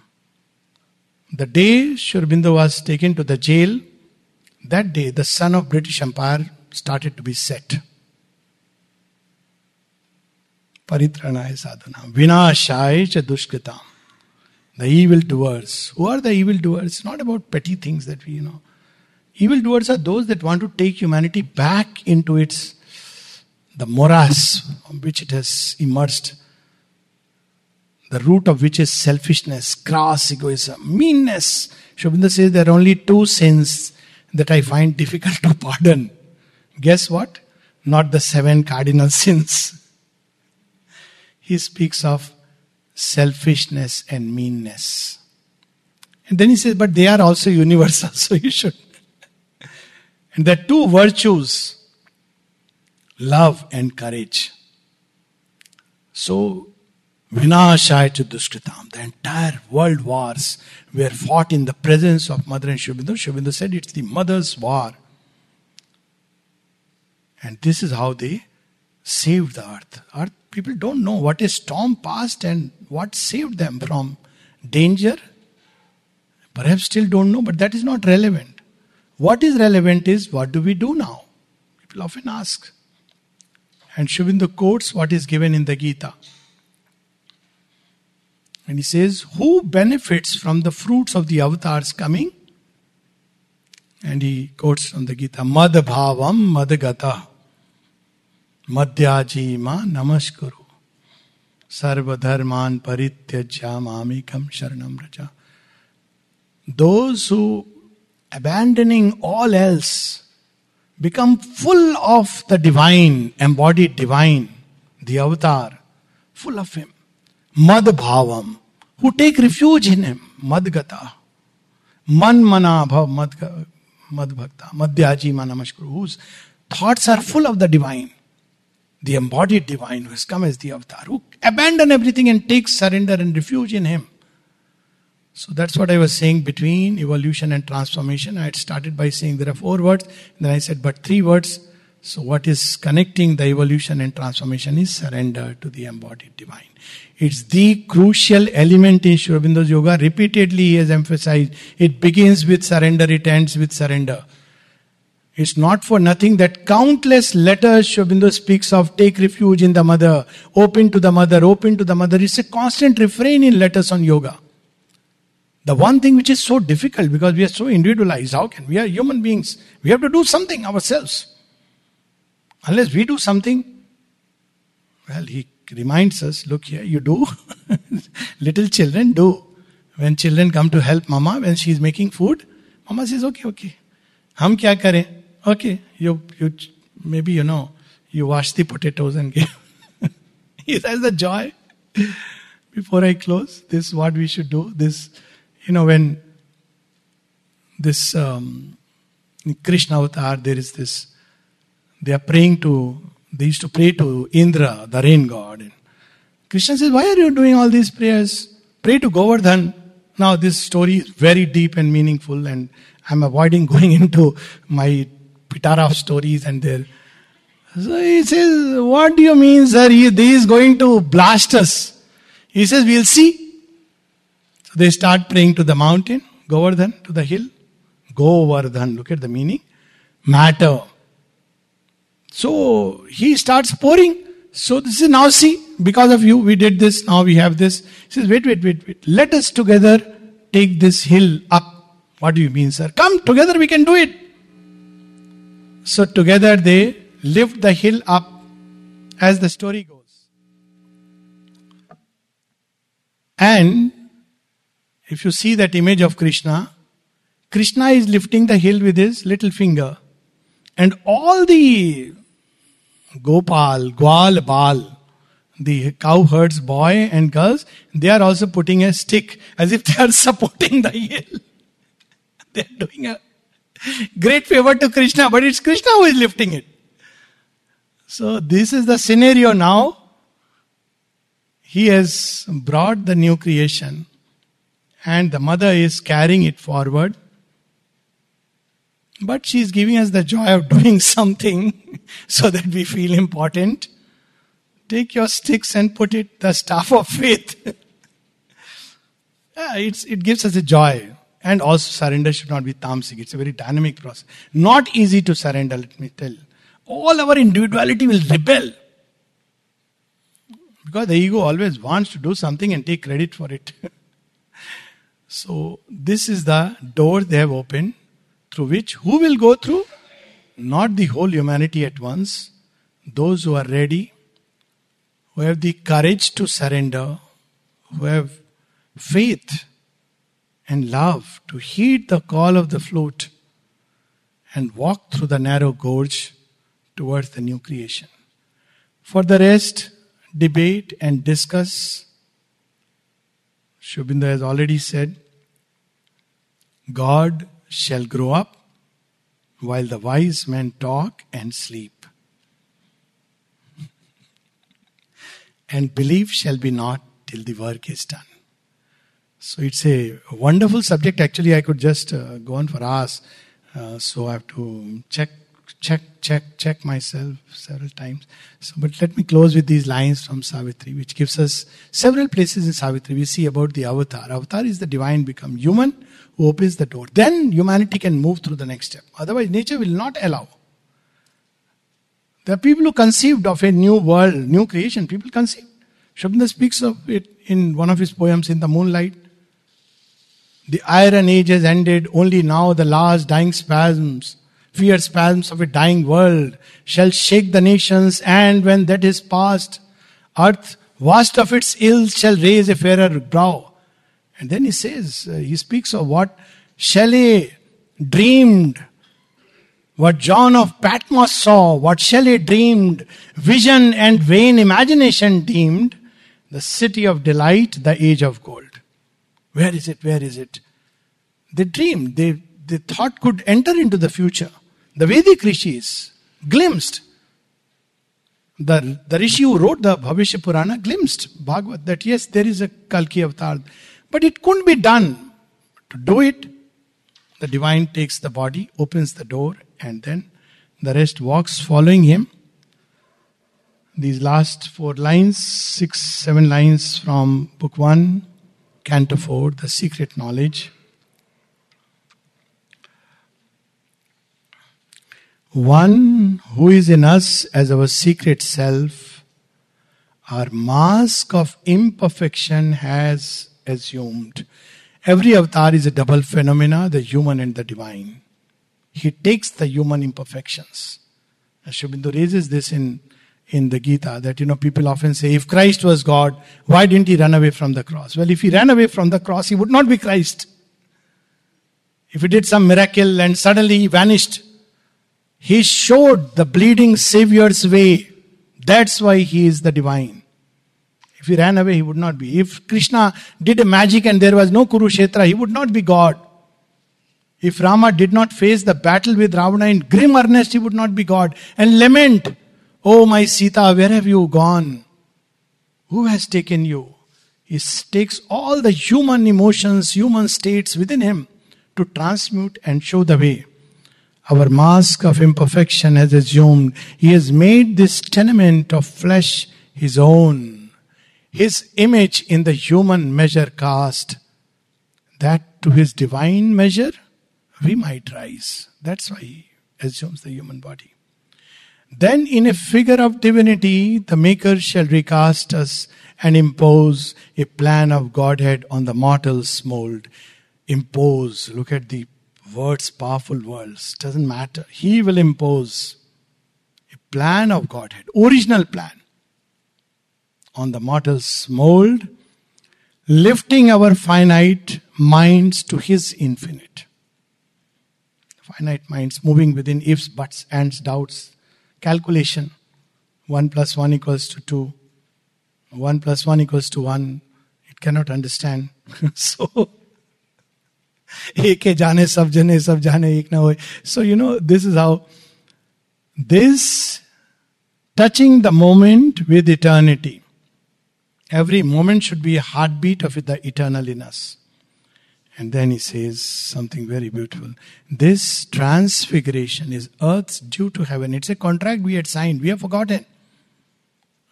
The day Sri was taken to the jail, that day the sun of British Empire started to be set. Paritranaya sadhunam. Vinashaya cha dushkritam. The evil doers. Who are the evil doers? It's not about petty things that we you know. Evil doers are those that want to take humanity back into its the morass on which it has immersed, the root of which is selfishness, crass egoism, meanness. Sri Aurobindo says there are only two sins that I find difficult to pardon. Guess what? Not the seven cardinal sins. He speaks of selfishness and meanness. And then he says, but they are also universal, so you should. And the two virtues love and courage. So, Vinashaya the entire world wars were fought in the presence of Mother and Sri Aurobindo. Sri Aurobindo said it's the mother's war. And this is how they saved the earth. Earth people don't know what a storm passed and what saved them from danger. Perhaps still don't know, but that is not relevant. What is relevant is what do we do now? People often ask. And Sri quotes what is given in the Gita. And he says, Who benefits from the fruits of the avatars coming? And he quotes from the Gita, Mad bhavam madgata madhyaji ma namaskuru sarva dharman parityajya mamikam sharanam raja. Those who abandoning all else become full of the divine, embodied divine, the avatar, full of him. Mad bhavam, who take refuge in him, madgata. Man mana bhav, Madhbhakta, Madhyaji Manamashkuru, whose thoughts are full of the divine, the embodied divine who has come as the avatar, who abandon everything and take surrender and refuge in him. So that's what I was saying between evolution and transformation. I had started by saying there are four words, then I said, but three words. So, what is connecting the evolution and transformation is surrender to the embodied divine. It's the crucial element in Sri Aurobindo's yoga. Repeatedly, he has emphasized it begins with surrender, it ends with surrender. It's not for nothing that countless letters Sri Aurobindo speaks of take refuge in the mother, open to the mother, open to the mother. It's a constant refrain in letters on yoga. The one thing which is so difficult because we are so individualized, how can we are human beings? We have to do something ourselves. Unless we do something, well, he reminds us look here, you do. Little children do. When children come to help mama when she is making food, mama says, okay, okay. Hum kya kare? Okay, you, you maybe you know, you wash the potatoes and give. he has the joy. Before I close, this is what we should do. This, you know, when this um, Krishna avatar, there is this, they are praying to they used to pray to Indra, the rain god. Krishna says, Why are you doing all these prayers? Pray to Govardhan. Now, this story is very deep and meaningful, and I'm avoiding going into my Pitara stories and their. So he says, What do you mean, sir? He, he is going to blast us. He says, We'll see. So they start praying to the mountain, Govardhan, to the hill. Govardhan, look at the meaning. Matter. So he starts pouring. So this is now see, because of you, we did this, now we have this. He says, wait, wait, wait, wait. Let us together take this hill up. What do you mean, sir? Come, together we can do it. So together they lift the hill up as the story goes. And if you see that image of Krishna, Krishna is lifting the hill with his little finger. And all the Gopal, Gwal, Bal, the cowherds, boy and girls, they are also putting a stick as if they are supporting the hill. they are doing a great favor to Krishna, but it's Krishna who is lifting it. So, this is the scenario now. He has brought the new creation, and the mother is carrying it forward but she is giving us the joy of doing something so that we feel important. Take your sticks and put it the staff of faith. yeah, it gives us a joy. And also, surrender should not be tamasic. It's a very dynamic process. Not easy to surrender, let me tell. All our individuality will rebel. Because the ego always wants to do something and take credit for it. so, this is the door they have opened through which who will go through? Not the whole humanity at once. Those who are ready, who have the courage to surrender, who have faith and love to heed the call of the flute and walk through the narrow gorge towards the new creation. For the rest, debate and discuss. Aurobindo has already said, God shall grow up while the wise men talk and sleep. and belief shall be not till the work is done. So it's a wonderful subject. Actually, I could just uh, go on for hours. Uh, so I have to check, check, check, check myself several times. So, but let me close with these lines from Savitri, which gives us several places in Savitri. We see about the avatar. Avatar is the divine become human who opens the door. Then humanity can move through the next step. Otherwise, nature will not allow. There are people who conceived of a new world, new creation. People conceived. Aurobindo speaks of it in one of his poems, In the Moonlight. The iron age has ended, only now the last dying spasms, fear spasms of a dying world shall shake the nations, and when that is past, earth, vast of its ills, shall raise a fairer brow. And then he says, uh, he speaks of what Shelley dreamed, what John of Patmos saw, what Shelley dreamed, vision and vain imagination deemed, the city of delight, the age of gold. Where is it? Where is it? They dreamed. They, the thought could enter into the future. The Vedic rishis glimpsed. The, the rishi who wrote the Bhavishya Purana glimpsed Bhagavad that yes, there is a Kalki avatar. But it couldn't be done. To do it, the divine takes the body, opens the door, and then the rest walks following him. These last four lines, six, seven lines from book one, canto four, the secret knowledge. One who is in us as our secret self, our mask of imperfection has assumed. Every avatar is a double phenomena, the human and the divine. He takes the human imperfections. Aurobindo raises this in, in the Gita that you know people often say, if Christ was God, why didn't he run away from the cross? Well, if he ran away from the cross, he would not be Christ. If he did some miracle and suddenly he vanished, he showed the bleeding Savior's way. That's why he is the divine. If he ran away, he would not be. If Krishna did a magic and there was no Kurukshetra, he would not be God. If Rama did not face the battle with Ravana in grim earnest, he would not be God. And lament, Oh my Sita, where have you gone? Who has taken you? He takes all the human emotions, human states within him to transmute and show the way. Our mask of imperfection has assumed he has made this tenement of flesh his own. His image in the human measure cast, that to his divine measure we might rise. That's why he assumes the human body. Then, in a figure of divinity, the Maker shall recast us and impose a plan of Godhead on the mortal's mold. Impose, look at the words, powerful words, doesn't matter. He will impose a plan of Godhead, original plan, on the mortal's mold, lifting our finite minds to His infinite. Finite minds moving within ifs, buts, ands, doubts, calculation. 1 plus 1 equals to 2. 1 plus 1 equals to 1. It cannot understand. so, एक है जाने सब जने सब जाने एक ना हो so you know this is how this touching the moment with eternity every moment should be a heartbeat of the eternal in us. And then he says something very beautiful. This transfiguration is earth's due to heaven. It's a contract we had signed. We have forgotten.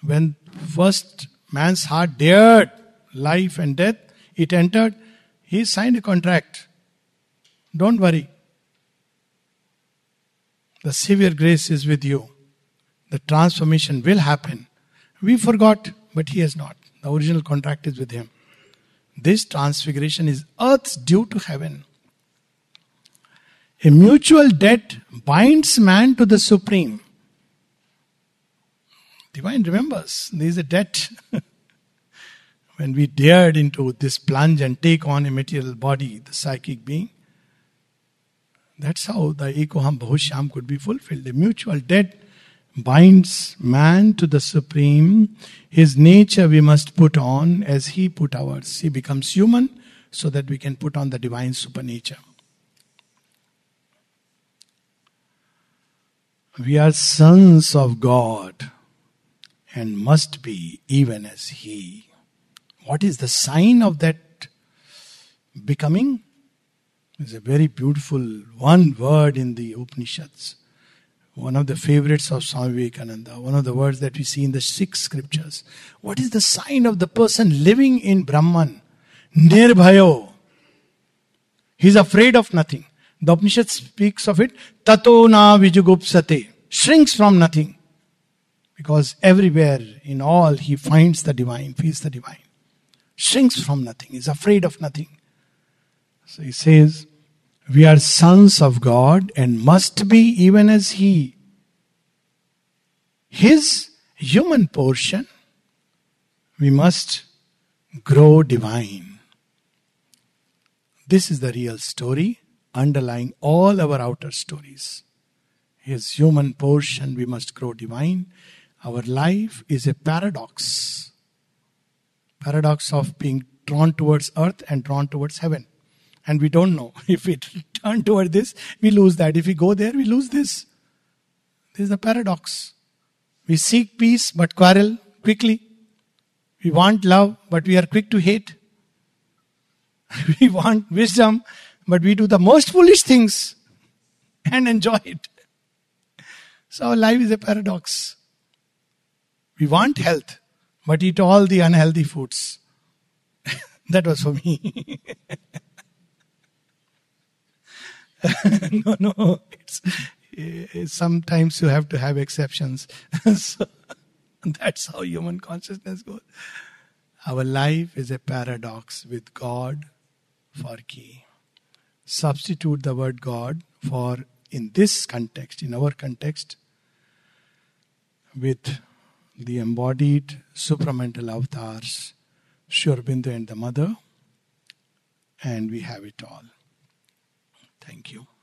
When first man's heart dared life and death, it entered, he signed a contract. Don't worry. The severe grace is with you. The transformation will happen. We forgot, but he has not. The original contract is with him. This transfiguration is earth's due to heaven. A mutual debt binds man to the supreme. Divine remembers there is a debt. when we dared into this plunge and take on a material body, the psychic being, that's how the Ekoham Bahushyam could be fulfilled. The mutual debt binds man to the Supreme. His nature we must put on as he put ours. He becomes human so that we can put on the divine supernature. We are sons of God and must be even as He. What is the sign of that becoming? There's a very beautiful one word in the Upanishads. One of the favorites of Swami Vivekananda, one of the words that we see in the six scriptures. What is the sign of the person living in Brahman? Nirbhayo. He's afraid of nothing. The Upanishad speaks of it. Tato na vijugupsate. Shrinks from nothing. Because everywhere, in all, he finds the divine, feels the divine. Shrinks from nothing, is afraid of nothing. So he says, We are sons of God and must be even as He. His human portion, we must grow divine. This is the real story underlying all our outer stories. His human portion, we must grow divine. Our life is a paradox. Paradox of being drawn towards earth and drawn towards heaven. And we don't know. If we turn toward this, we lose that. If we go there, we lose this. This is the paradox. We seek peace but quarrel quickly. We want love but we are quick to hate. we want wisdom but we do the most foolish things and enjoy it. So our life is a paradox. We want health but eat all the unhealthy foods. that was for me. no, no. It's, it's, sometimes you have to have exceptions. so that's how human consciousness goes. Our life is a paradox with God for key. Substitute the word God for, in this context, in our context, with the embodied supramental avatars, Sri Aurobindo and the Mother, and we have it all. Thank you.